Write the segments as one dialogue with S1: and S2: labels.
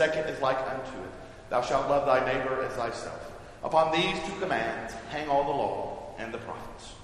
S1: second is like unto it. Thou shalt love thy neighbor as thyself. Upon these two commands hang all the law and the prophets.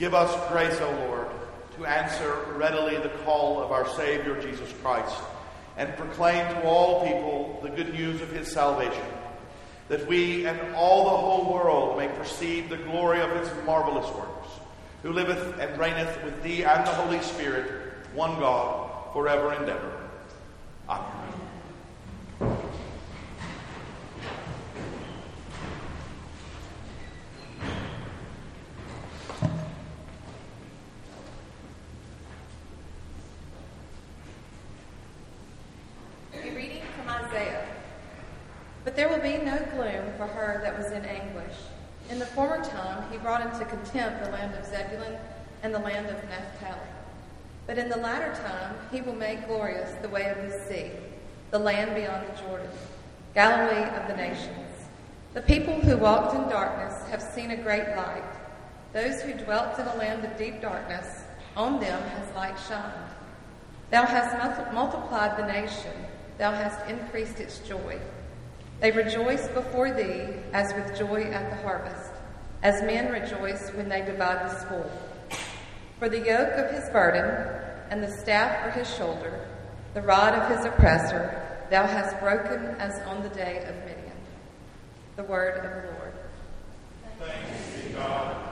S1: Give us grace, O Lord, to answer readily the call of our Savior Jesus Christ and proclaim to all people the good news of his salvation, that we and all the whole world may perceive the glory of his marvelous works, who liveth and reigneth with thee and the Holy Spirit, one God, forever and ever. Amen.
S2: A reading from Isaiah. But there will be no gloom for her that was in anguish. In the former time he brought into contempt the land of Zebulun and the land of Naphtali. But in the latter time he will make glorious the way of the sea, the land beyond the Jordan, Galilee of the nations. The people who walked in darkness have seen a great light. Those who dwelt in a land of deep darkness, on them has light shined. Thou hast multiplied the nation, thou hast increased its joy. They rejoice before thee as with joy at the harvest, as men rejoice when they divide the spoil. For the yoke of his burden and the staff for his shoulder, the rod of his oppressor, thou hast broken as on the day of Midian. The word of the Lord.
S3: Thanks be God.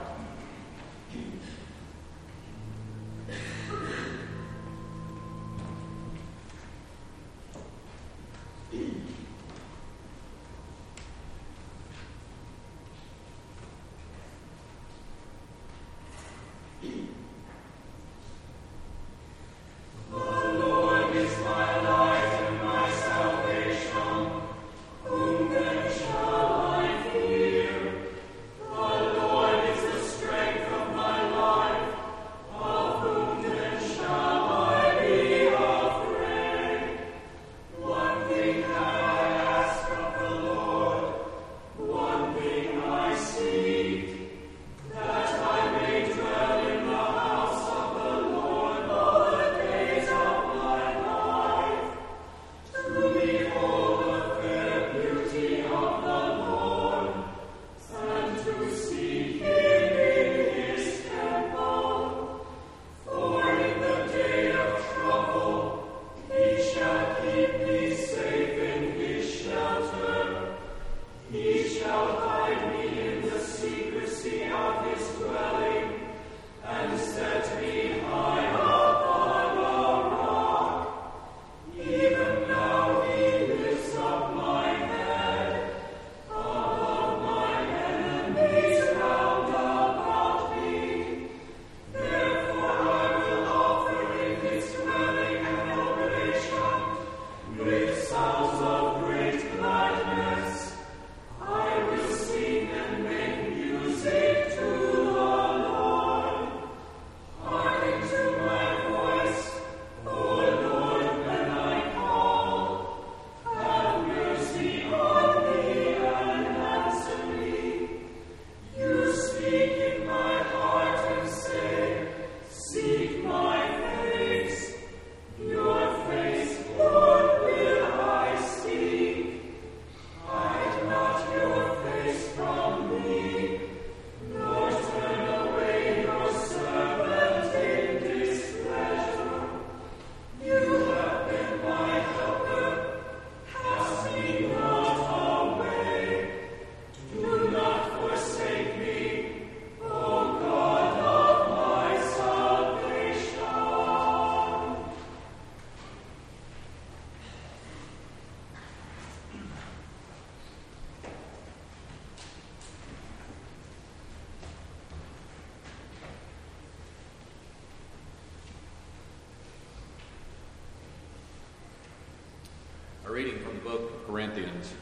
S3: Book of Corinthians.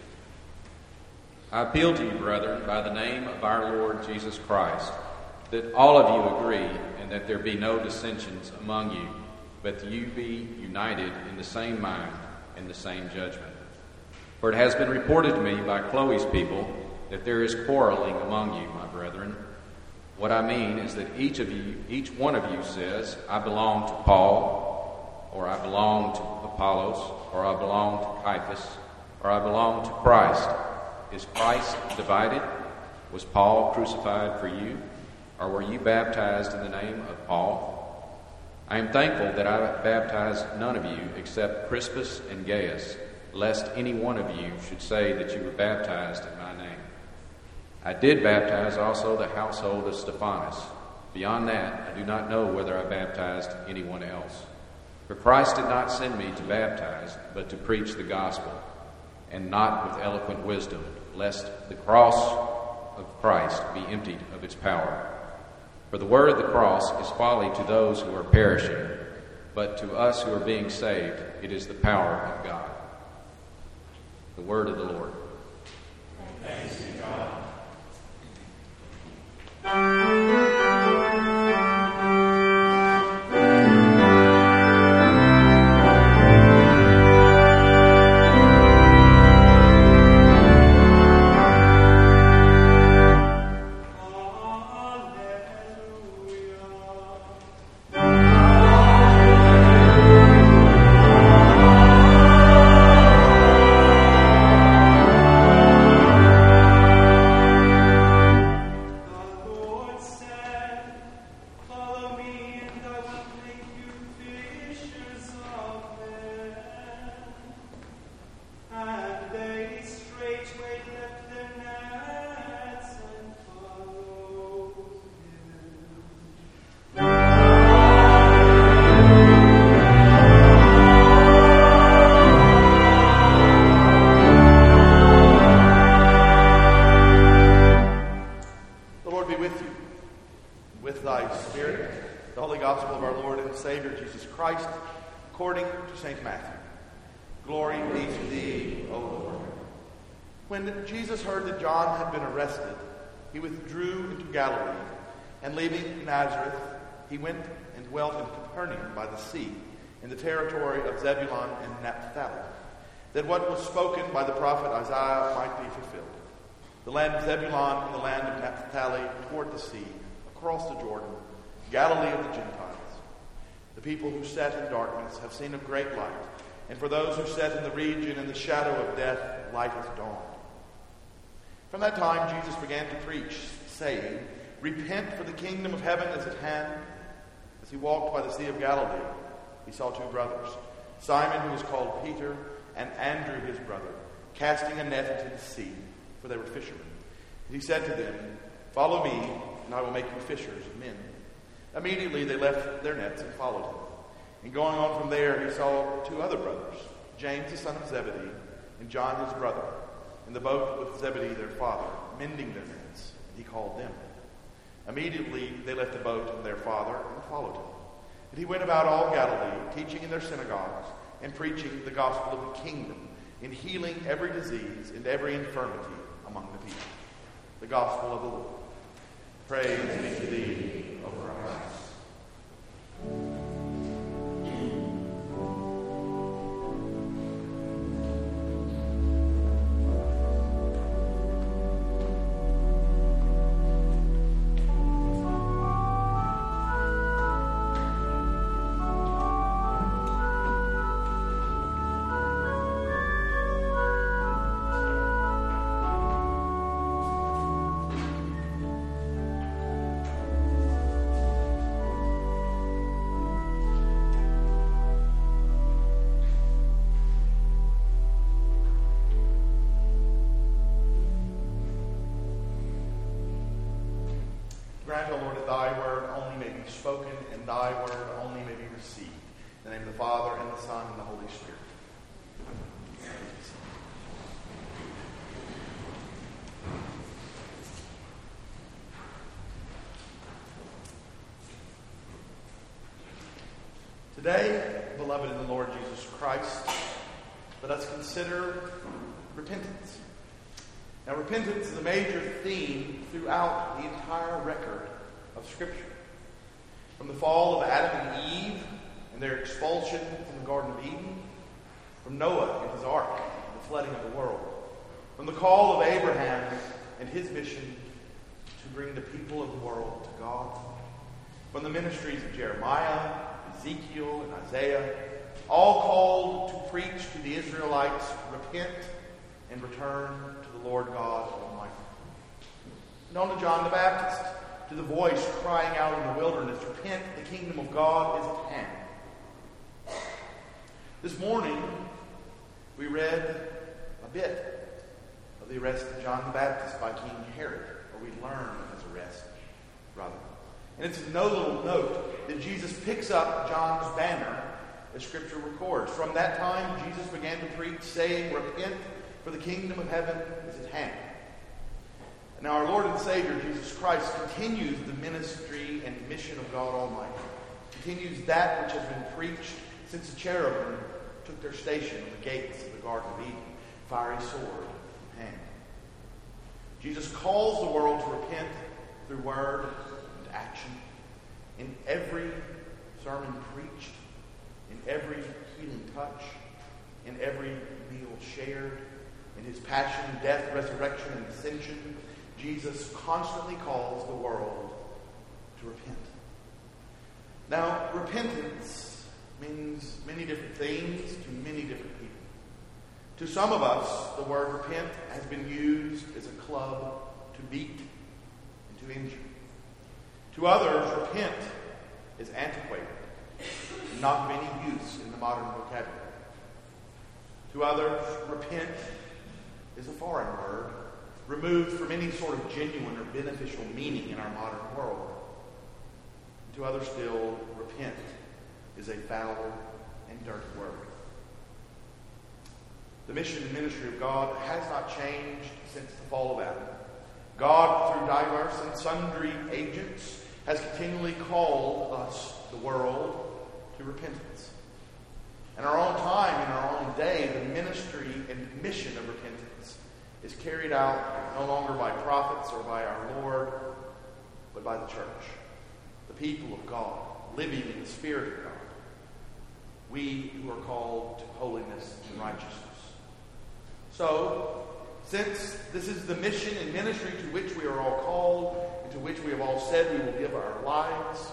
S3: I appeal to you, brethren, by the name of our Lord Jesus Christ, that all of you agree and that there be no dissensions among you, but that you be united in the same mind and the same judgment. For it has been reported to me by Chloe's people that there is quarreling among you, my brethren. What I mean is that each of you, each one of you says, I belong to Paul, or I belong to Apollos, or I belong to Cephas, or I belong to Christ. Is Christ divided? Was Paul crucified for you? Or were you baptized in the name of Paul? I am thankful that I baptized none of you except Crispus and Gaius, lest any one of you should say that you were baptized in my name. I did baptize also the household of Stephanas. Beyond that, I do not know whether I baptized anyone else. For Christ did not send me to baptize, but to preach the gospel, and not with eloquent wisdom, lest the cross of Christ be emptied of its power. For the word of the cross is folly to those who are perishing, but to us who are being saved, it is the power of God. The word of the Lord.
S1: Thanks be God. And Savior Jesus Christ, according to St. Matthew. Glory be to thee, O Lord. When Jesus heard that John had been arrested, he withdrew into Galilee, and leaving Nazareth, he went and dwelt in Capernaum by the sea, in the territory of Zebulun and Naphtali, that what was spoken by the prophet Isaiah might be fulfilled. The land of Zebulun and the land of Naphtali toward the sea, across the Jordan, Galilee of the Gentiles. The people who sat in darkness have seen a great light, and for those who sat in the region in the shadow of death, light has dawned. From that time, Jesus began to preach, saying, Repent, for the kingdom of heaven is at hand. As he walked by the Sea of Galilee, he saw two brothers, Simon, who was called Peter, and Andrew, his brother, casting a net into the sea, for they were fishermen. And he said to them, Follow me, and I will make you fishers of men. Immediately they left their nets and followed him. And going on from there, he saw two other brothers, James the son of Zebedee, and John his brother, in the boat with Zebedee their father, mending their nets. And he called them. Immediately they left the boat and their father and followed him. And he went about all Galilee, teaching in their synagogues and preaching the gospel of the kingdom, and healing every disease and every infirmity among the people. The gospel of the Lord. Praise be to thee, O Christ. Today, beloved in the Lord Jesus Christ, let us consider repentance. Now, repentance is a major theme throughout the entire record of Scripture. From the fall of Adam and Eve and their expulsion from the Garden of Eden, from Noah and his ark and the flooding of the world, from the call of Abraham and his mission to bring the people of the world to God, from the ministries of Jeremiah, Ezekiel, and Isaiah, all called to preach to the Israelites, repent and return to the Lord God Almighty. And on to John the Baptist, to the voice crying out in the wilderness, Repent, the kingdom of God is at hand. This morning, we read a bit of the arrest of John the Baptist by King Herod, or we learn of his arrest, rather. And it's no little note that Jesus picks up John's banner, as Scripture records. From that time, Jesus began to preach, saying, Repent, for the kingdom of heaven is at hand. Now, our Lord and Savior, Jesus Christ, continues the ministry and mission of God Almighty, continues that which has been preached since the cherubim took their station on the gates of the Garden of Eden, fiery sword in hand. Jesus calls the world to repent through word and action. In every sermon preached, in every healing touch, in every meal shared, in his passion, death, resurrection, and ascension, Jesus constantly calls the world to repent. Now, repentance means many different things to many different people. To some of us, the word repent has been used as a club to beat and to injure. To others, repent is antiquated, not of any use in the modern vocabulary. To others, repent is a foreign word, removed from any sort of genuine or beneficial meaning in our modern world. To others still, repent is a foul and dirty word. The mission and ministry of God has not changed since the fall of Adam. God, through diverse and sundry agents, has continually called us, the world, to repentance. In our own time, in our own day, the ministry and mission of repentance is carried out no longer by prophets or by our Lord, but by the church, the people of God, living in the Spirit of God. We who are called to holiness and righteousness. So, since this is the mission and ministry to which we are all called, and to which we have all said we will give our lives,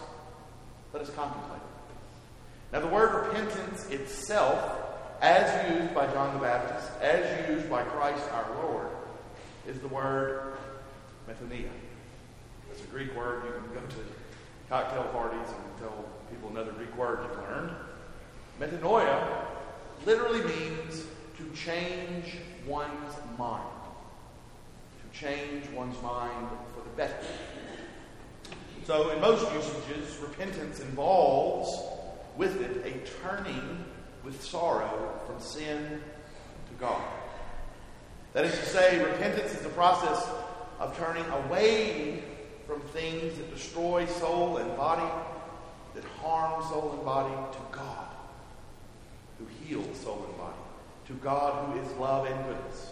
S1: let us contemplate. Now, the word repentance itself, as used by John the Baptist, as used by Christ our Lord, is the word metanoia. It's a Greek word. You can go to cocktail parties and tell people another Greek word you've learned. Metanoia literally means to change one's mind. To change one's mind better. So, in most usages, repentance involves with it a turning with sorrow from sin to God. That is to say, repentance is the process of turning away from things that destroy soul and body, that harm soul and body, to God, who heals soul and body, to God who is love and goodness.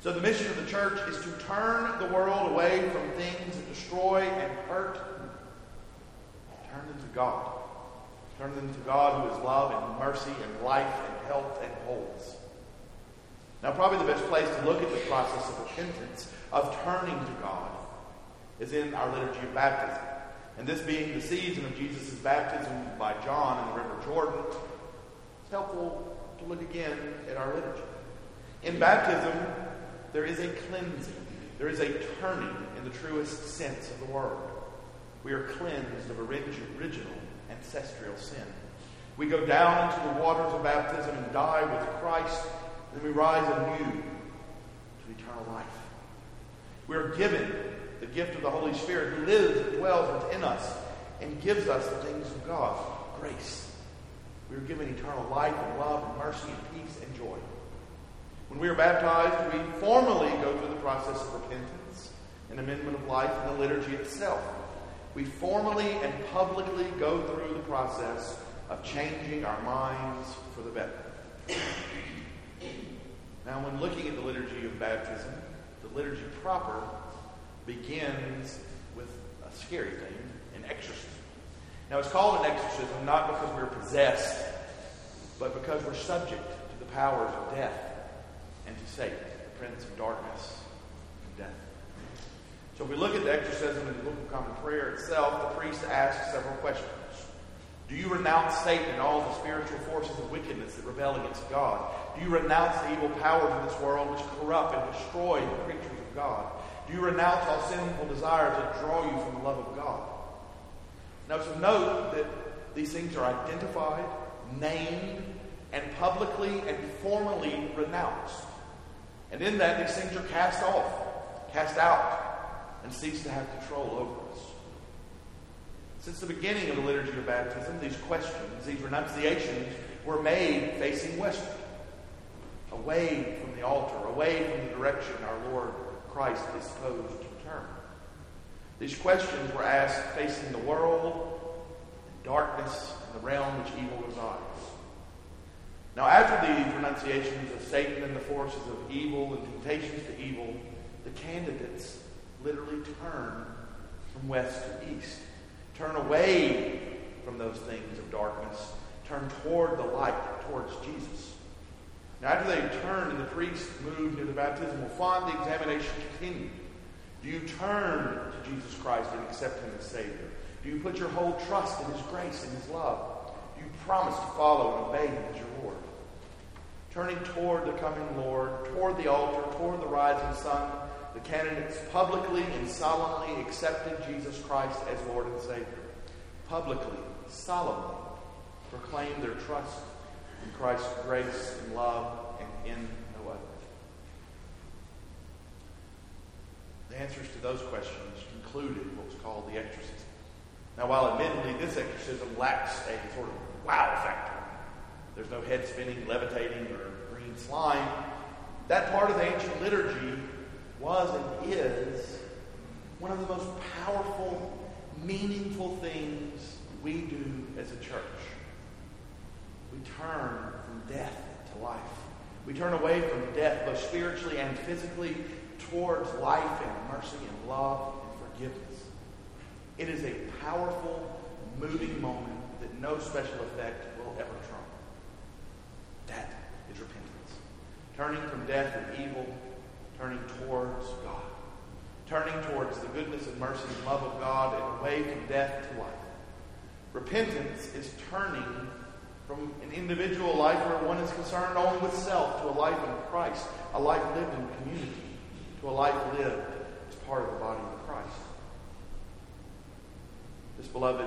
S1: So the mission of the church is to turn the world away from things that destroy and hurt, and turn them to God. Turn them to God who is love and mercy and life and health and wholeness. Now, probably the best place to look at the process of repentance, of turning to God, is in our liturgy of baptism. And this being the season of Jesus' baptism by John in the River Jordan, it's helpful to look again at our liturgy. In baptism, there is a cleansing, there is a turning in the truest sense of the word. We are cleansed of original ancestral sin. We go down into the waters of baptism and die with Christ, and then we rise anew to eternal life. We are given the gift of the Holy Spirit who lives and dwells within us and gives us the things of God grace. We are given eternal life and love and mercy and peace and joy. When we are baptized, we formally go through the process of repentance and amendment of life in the liturgy itself. We formally and publicly go through the process of changing our minds for the better. Now, when looking at the liturgy of baptism, the liturgy proper begins with a scary thing an exorcism. Now, it's called an exorcism not because we're possessed, but because we're subject to the powers of death and to Satan, the prince of darkness and death. So, if we look at the exorcism in the Book of Common Prayer itself, the priest asks several questions. Do you renounce Satan and all the spiritual forces of wickedness that rebel against God? Do you renounce the evil powers of this world which corrupt and destroy the creatures of God? Do you renounce all sinful desires that draw you from the love of God? Now, to note that these things are identified, named, and publicly and formally renounced. And in that, these things are cast off, cast out, and cease to have control over us. Since the beginning of the liturgy of baptism, these questions, these renunciations, were made facing westward, away from the altar, away from the direction our Lord Christ is supposed to turn. These questions were asked facing the world, darkness, and the realm which evil resides. Now, after these renunciations of Satan and the forces of evil and temptations to evil, the candidates literally turn from west to east, turn away from those things of darkness, turn toward the light, towards Jesus. Now, after they turn and the priest moved near the baptismal font, the examination continued. Do you turn to Jesus Christ and accept Him as Savior? Do you put your whole trust in His grace and His love? You promise to follow and obey Him as your Lord? Turning toward the coming Lord, toward the altar, toward the rising sun, the candidates publicly and solemnly accepted Jesus Christ as Lord and Savior. Publicly, solemnly proclaimed their trust in Christ's grace and love and in no other. The answers to those questions concluded what was called the exorcism. Now, while admittedly this exorcism lacks a sort of wow factor, there's no head spinning, levitating, or green slime, that part of the ancient liturgy was and is one of the most powerful, meaningful things we do as a church. We turn from death to life. We turn away from death, both spiritually and physically, towards life and mercy and love and forgiveness. It is a powerful, moving moment that no special effect will ever trump. That is repentance. Turning from death and evil, turning towards God. Turning towards the goodness and mercy and love of God and away from death to life. Repentance is turning from an individual life where one is concerned only with self to a life in Christ, a life lived in community, to a life lived as part of the body of Christ. This, beloved,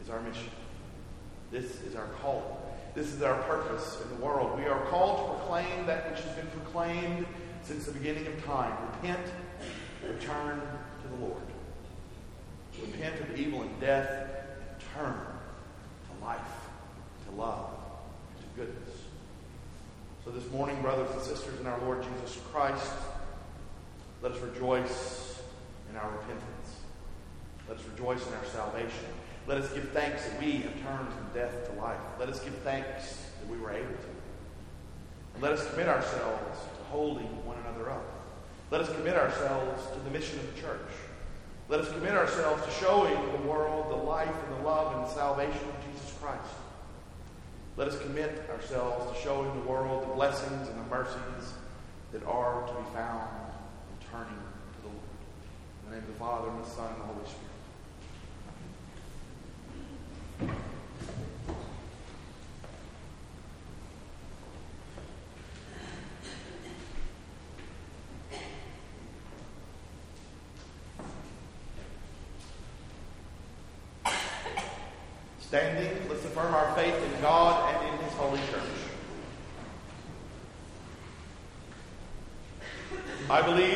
S1: is our mission. This is our call. This is our purpose in the world. We are called to proclaim that which has been proclaimed since the beginning of time. Repent, return to the Lord. Repent of evil and death, and turn to life, to love, to goodness. So this morning, brothers and sisters in our Lord Jesus Christ, let us rejoice in our repentance. Let us rejoice in our salvation. Let us give thanks that we have turned from death to life. Let us give thanks that we were able to. And let us commit ourselves to holding one another up. Let us commit ourselves to the mission of the church. Let us commit ourselves to showing the world the life and the love and the salvation of Jesus Christ. Let us commit ourselves to showing the world the blessings and the mercies that are to be found in turning to the Lord. In the name of the Father, and the Son, and the Holy Spirit. Standing, let's affirm our faith in God and in His holy church. I believe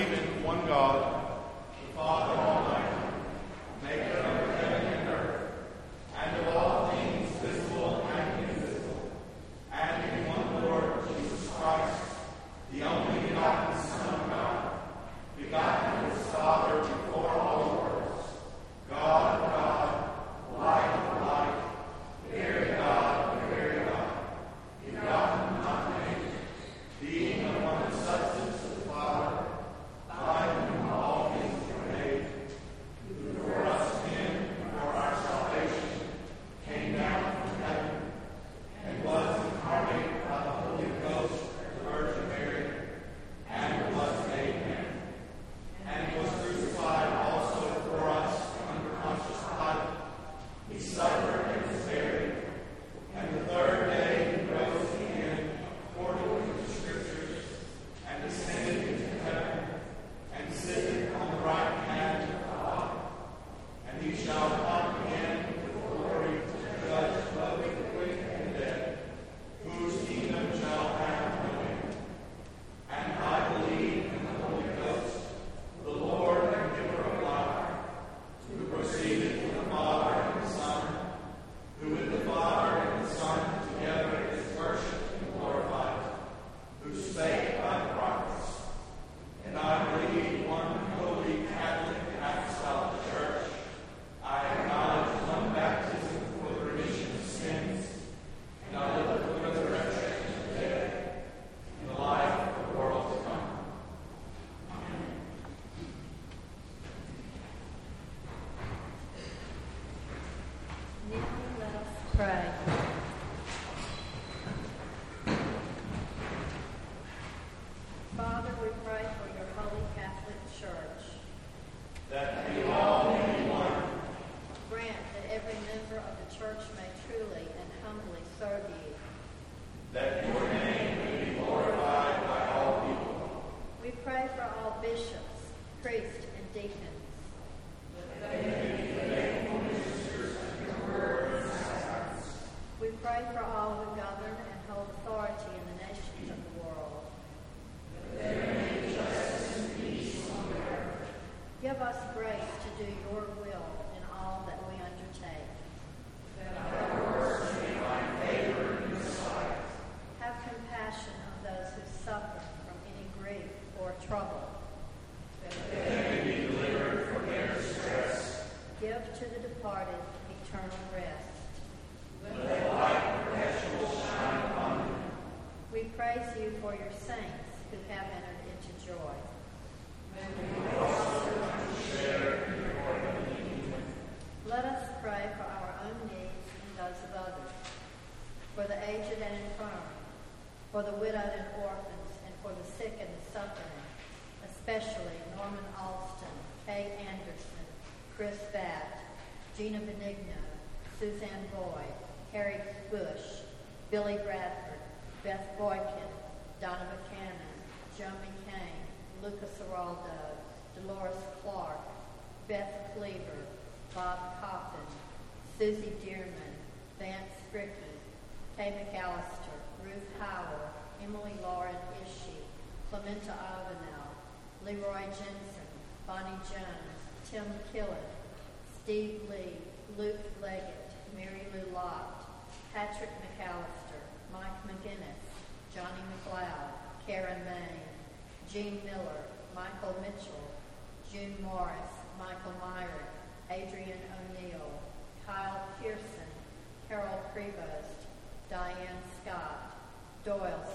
S4: Doyle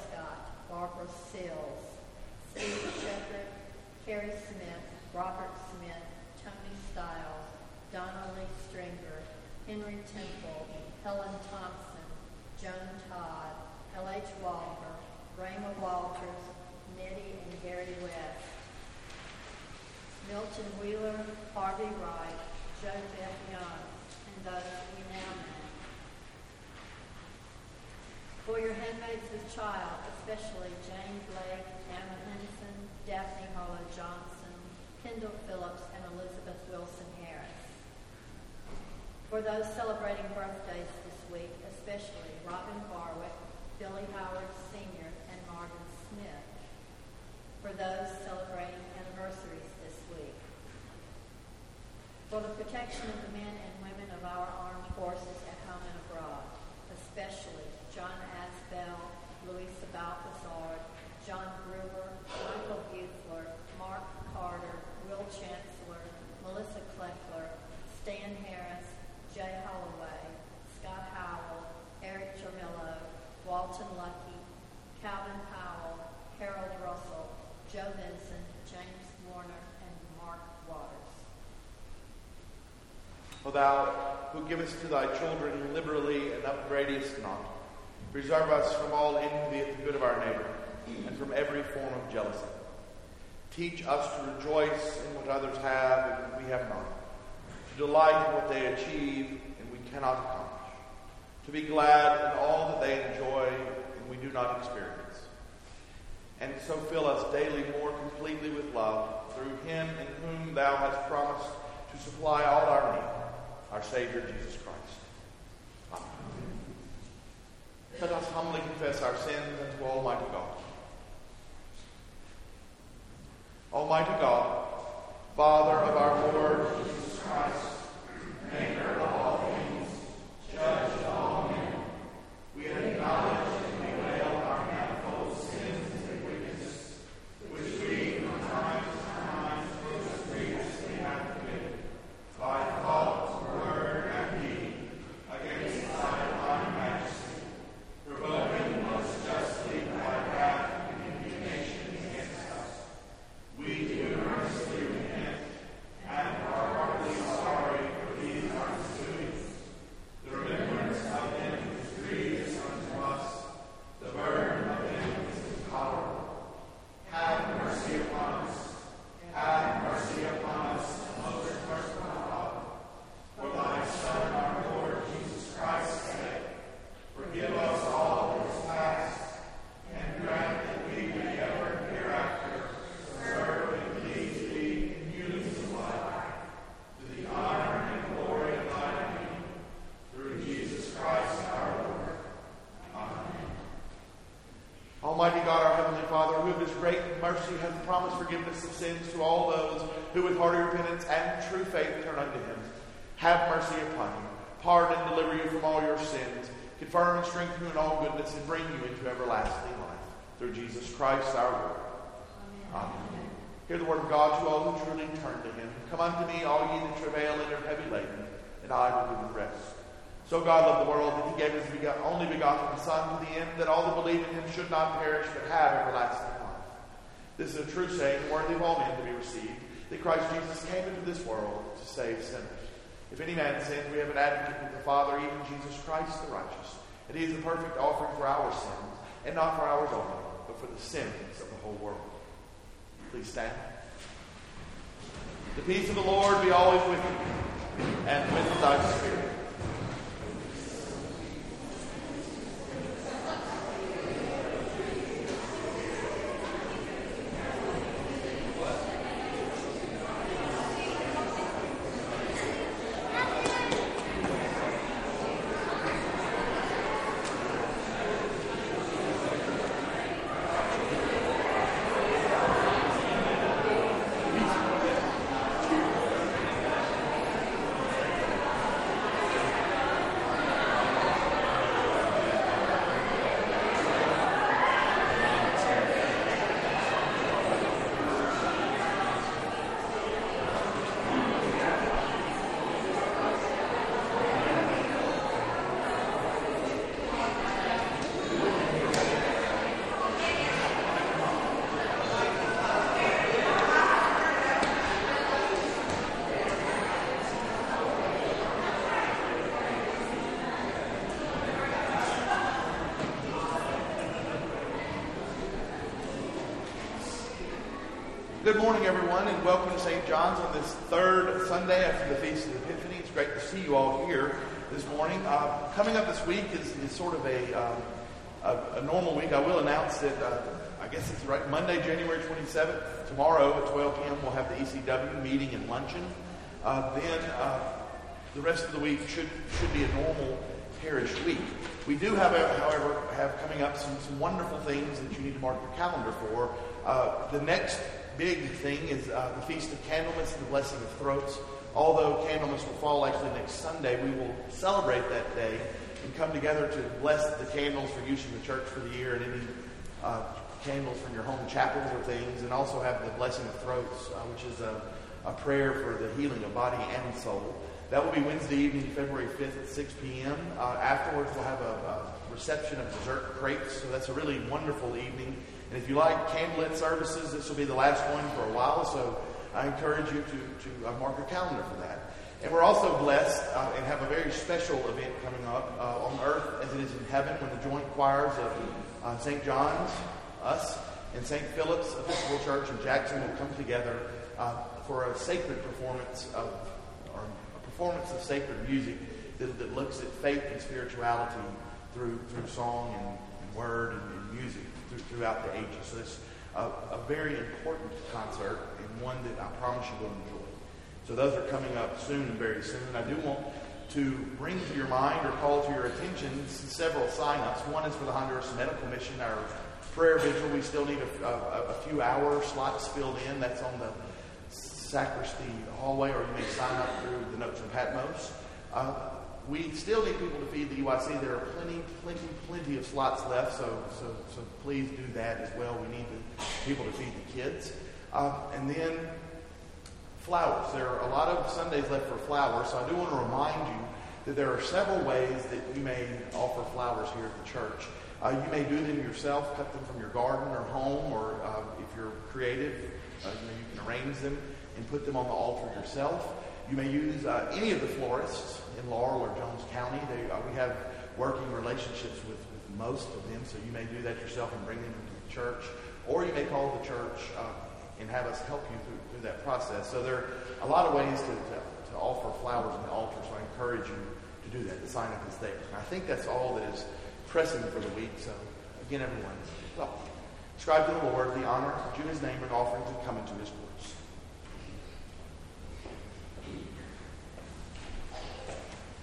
S4: those celebrating birthdays this week, especially Robin Barwick, Billy Howard Sr., and Marvin Smith. For those celebrating anniversaries this week. For the protection of the men and women of our armed forces at home and abroad, especially John Asbell, Louisa Balthazar, John Brewer, Michael Bufler, Mark Carter, Will Chancellor,
S1: thou who givest to thy children liberally and upbraidest not, preserve us from all envy at the good of our neighbor, and from every form of jealousy. Teach us to rejoice in what others have and we have not, to delight in what they achieve and we cannot accomplish, to be glad in all that they enjoy and we do not experience. And so fill us daily more completely with love through him in whom thou hast promised to supply all our need, our Savior Jesus Christ. Amen. Let us humbly confess our sins unto Almighty God. Almighty God, Father of our Lord Jesus Christ, maker of all things, judge of all men, we acknowledge and bewail our manifold sins and wickedness, which we from time to time most grievously have committed, by thought, word, and deed, against thy divine majesty, provoking most justly thy wrath and indignation against us. We do earnestly repent and are heartily sorry for these our doings. The remembrance of them is grievous unto us, the burden of them is intolerable. Have mercy upon us. Have mercy upon us, most merciful God. For thy Son, our Lord Jesus Christ's sake, forgive us all that is past, and grant that we may ever hereafter serve and please thee in unity of life, to the honor and glory of thy name, through Jesus Christ our Lord. Amen. Almighty God, our Heavenly Father, who of His great mercy hath promised forgiveness of sins to all those who with hearty repentance and true faith turn unto Him, have mercy upon you, pardon and deliver you from all your sins, confirm and strengthen you in all goodness, and bring you into everlasting life. Through Jesus Christ our Lord. Amen. God to all who truly turn to Him. Come unto me, all ye that travail and are heavy laden, and I will give you rest. So God loved the world that He gave His only begotten Son to the end that all that believe in Him should not perish but have everlasting life. This is a true saying, worthy of all men to be received, that Christ Jesus came into this world to save sinners. If any man sins, we have an advocate with the Father, even Jesus Christ the righteous. And he is the perfect offering for our sins, and not for ours only, but for the sins of the whole world. Please stand. The peace of the Lord be always with you, and with thy spirit. Good morning, everyone, and welcome to St. John's on this third Sunday after the Feast of Epiphany. It's great to see you all here this morning. Uh, coming up this week is, is sort of a, um, a, a, normal week. I will announce that, uh, I guess it's right, Monday, January 27th, tomorrow at 12 p.m., we'll have the ECW meeting and luncheon. Uh, then uh, the rest of the week should, should be a normal parish week. We do, have, however, have coming up some, some wonderful things that you need to mark your calendar for. Uh, the next big thing is uh, the Feast of Candlemas and the Blessing of Throats. Although Candlemas will fall actually next Sunday, we will celebrate that day and come together to bless the candles for use in the church for the year and any uh, candles from your home chapels or things, and also have the Blessing of Throats, uh, which is a, a prayer for the healing of body and soul. That will be Wednesday evening, February 5th at 6 p.m. Uh, afterwards, we'll have a, a reception of dessert crepes, so that's a really wonderful evening. And if you like candlelit services, this will be the last one for a while, so I encourage you to, to uh, mark your calendar for that. And we're also blessed uh, and have a very special event coming up uh, on earth as it is in heaven when the joint choirs of uh, St. John's, us, and St. Philip's Episcopal Church in Jackson will come together uh, for a sacred performance of, or a performance of sacred music that, that looks at faith and spirituality through, through song and, and word and, and music throughout the ages. So it's a, a, very important concert and one that I promise you will enjoy. So those are coming up soon and very soon. I do want to bring to your mind or call to your attention several sign-ups. One is for the Honduras Medical Mission, our prayer vigil. We still need a, a, a few hour slots filled in. That's on the sacristy hallway, or you may sign up through the notes of Patmos. Uh, we still need people to feed the UIC. There are plenty, plenty, plenty of slots left, so, so, so please do that as well. We need the people to feed the kids. Uh, and then flowers. There are a lot of Sundays left for flowers, so I do want to remind you that there are several ways that you may offer flowers here at the church. Uh, you may do them yourself, cut them from your garden or home, or uh, if you're creative, uh, you, know, you can arrange them and put them on the altar yourself. You may use uh, any of the florists in Laurel or Jones County. They, uh, we have working relationships with, with, most of them, so you may do that yourself and bring them into the church, or you may call the church uh, and have us help you through, through, that process. So there are a lot of ways to, to, to offer flowers on the altar, so I encourage you to do that. The sign up is there. And I think that's all that is pressing for the week. So again, everyone, well, ascribe to the Lord the honor to his name and offerings and come into his courts.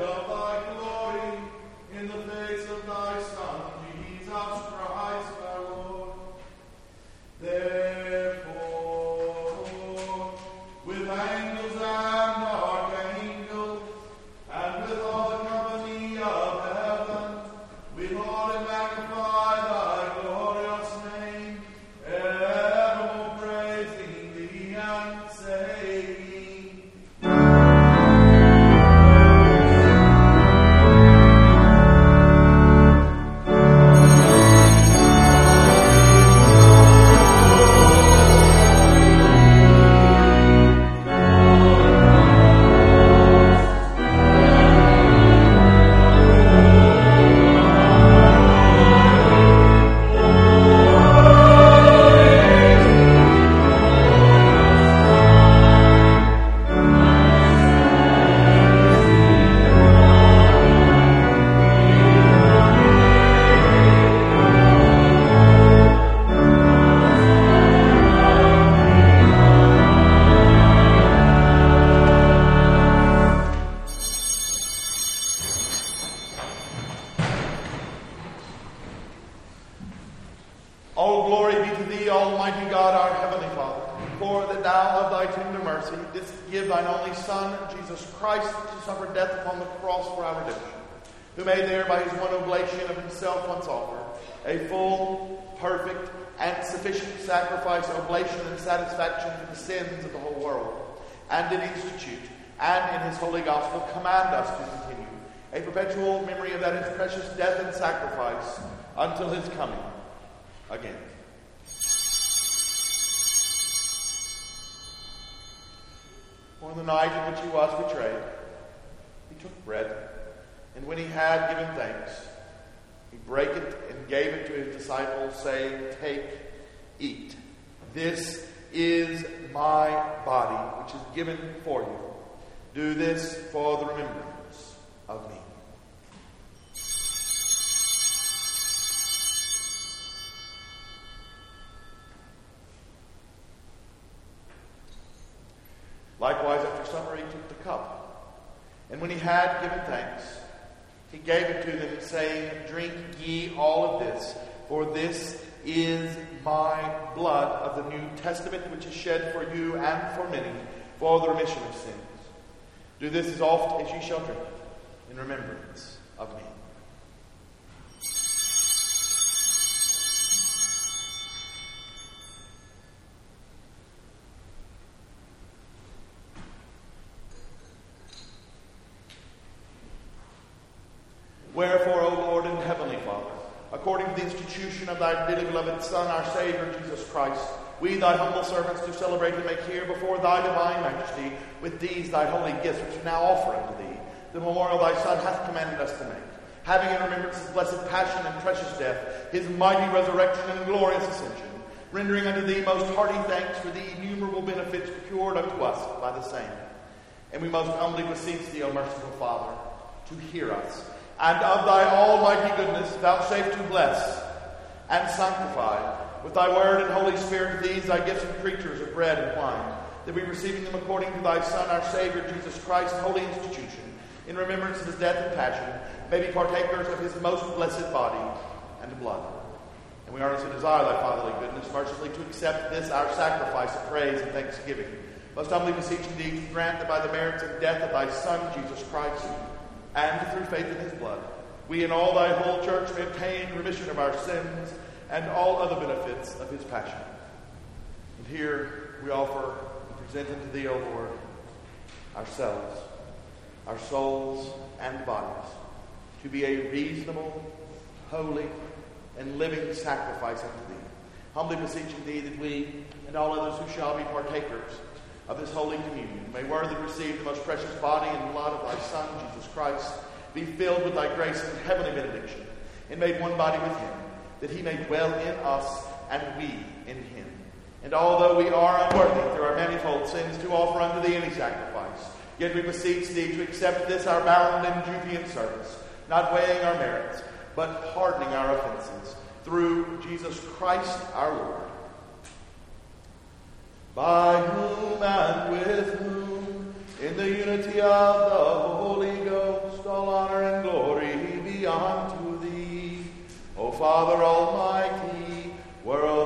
S1: knowledge precious death and sacrifice until his coming again. On the night in which he was betrayed, he took bread, and when he had given thanks, he brake it and gave it to his disciples, saying, Take, eat. This is my body, which is given for you. Do this for the remembrance Likewise, after supper, he took the cup. And when he had given thanks, he gave it to them, saying, Drink ye all of this, for this is my blood of the New Testament, which is shed for you and for many for the remission of sins. Do this as oft as ye shall drink in remembrance of me. Thy dearly beloved Son, our Savior, Jesus Christ, we, thy humble servants, do celebrate and make here before thy divine majesty with these thy holy gifts, which we now offer unto thee, the memorial thy Son hath commanded us to make. Having in remembrance his blessed passion and precious death, his mighty resurrection and glorious ascension, rendering unto thee most hearty thanks for the innumerable benefits procured unto us by the same. And we most humbly beseech thee, O merciful Father, to hear us, and of thy almighty goodness vouchsafe to bless and sanctify with thy word and Holy Spirit these thy gifts and creatures of bread and wine, that we receiving them according to thy Son, our Savior, Jesus Christ, holy institution, in remembrance of his death and passion, may be partakers of his most blessed body and blood. And we earnestly desire thy fatherly goodness, mercifully to accept this our sacrifice of praise and thanksgiving. Most humbly beseeching thee to grant that by the merits and death of thy Son, Jesus Christ, and through faith in his blood, we and all thy whole church may obtain remission of our sins and all other benefits of his passion. And here we offer and present unto thee, O Lord, ourselves, our souls and bodies, to be a reasonable, holy, and living sacrifice unto thee. Humbly beseeching thee that we and all others who shall be partakers of this holy communion may worthily receive the most precious body and blood of thy Son, Jesus Christ, be filled with thy grace and heavenly benediction, and made one body with him, that he may dwell in us and we in him. And although we are unworthy through our manifold sins to offer unto thee any sacrifice, yet we beseech thee to accept this our bound and duty and service, not weighing our merits, but pardoning our offenses, through Jesus Christ our Lord. By whom and with whom, in the unity of the Holy all honor and glory be unto thee, O Father Almighty, world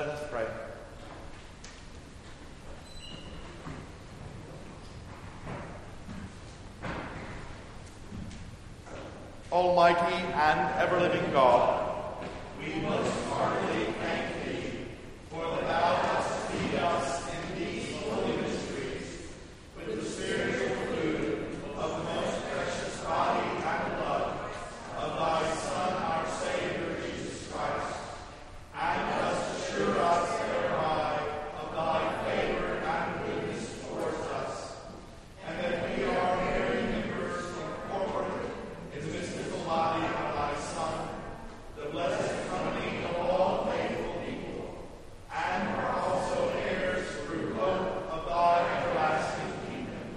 S1: Let us pray. Almighty and ever living God, we most heartily thank thee for that thou hast feed us in these holy mysteries with the spiritual food of the most precious body and blood of thy Son, our Savior, Jesus Christ, and dost assure us thereby of thy favor and goodness towards us, and that we are very members incorporate in the mystical body of thy Son, the blessed company of all faithful people, and are also heirs through hope of thy everlasting kingdom.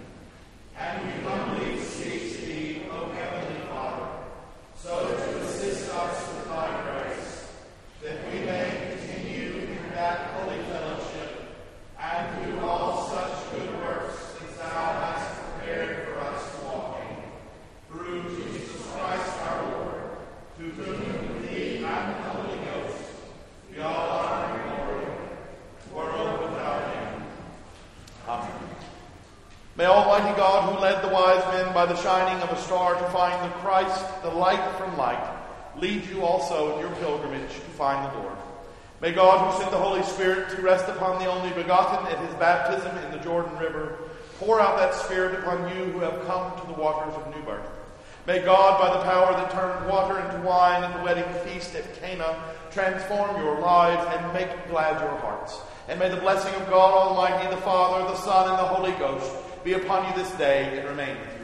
S1: And we humbly beseech thee, O heavenly Father, so to assist us with thy grace, that we may continue in that holy fellowship and do all such good works as thou hast prepared for us to walk in. Through Jesus Christ our Lord, to whom with thee and the Holy Ghost be all honor and glory, world without end. Amen. May Almighty God, who led the wise men by the shining of a star to find the Christ, the light from light, lead you also in your pilgrimage to find the Lord. May God, who sent the Holy Spirit to rest upon the only begotten at his baptism in the Jordan River, pour out that Spirit upon you who have come to the waters of new birth. May God, by the power that turned water into wine at the wedding feast at Cana, transform your lives and make glad your hearts. And may the blessing of God Almighty, the Father, the Son, and the Holy Ghost be upon you this day and remain with you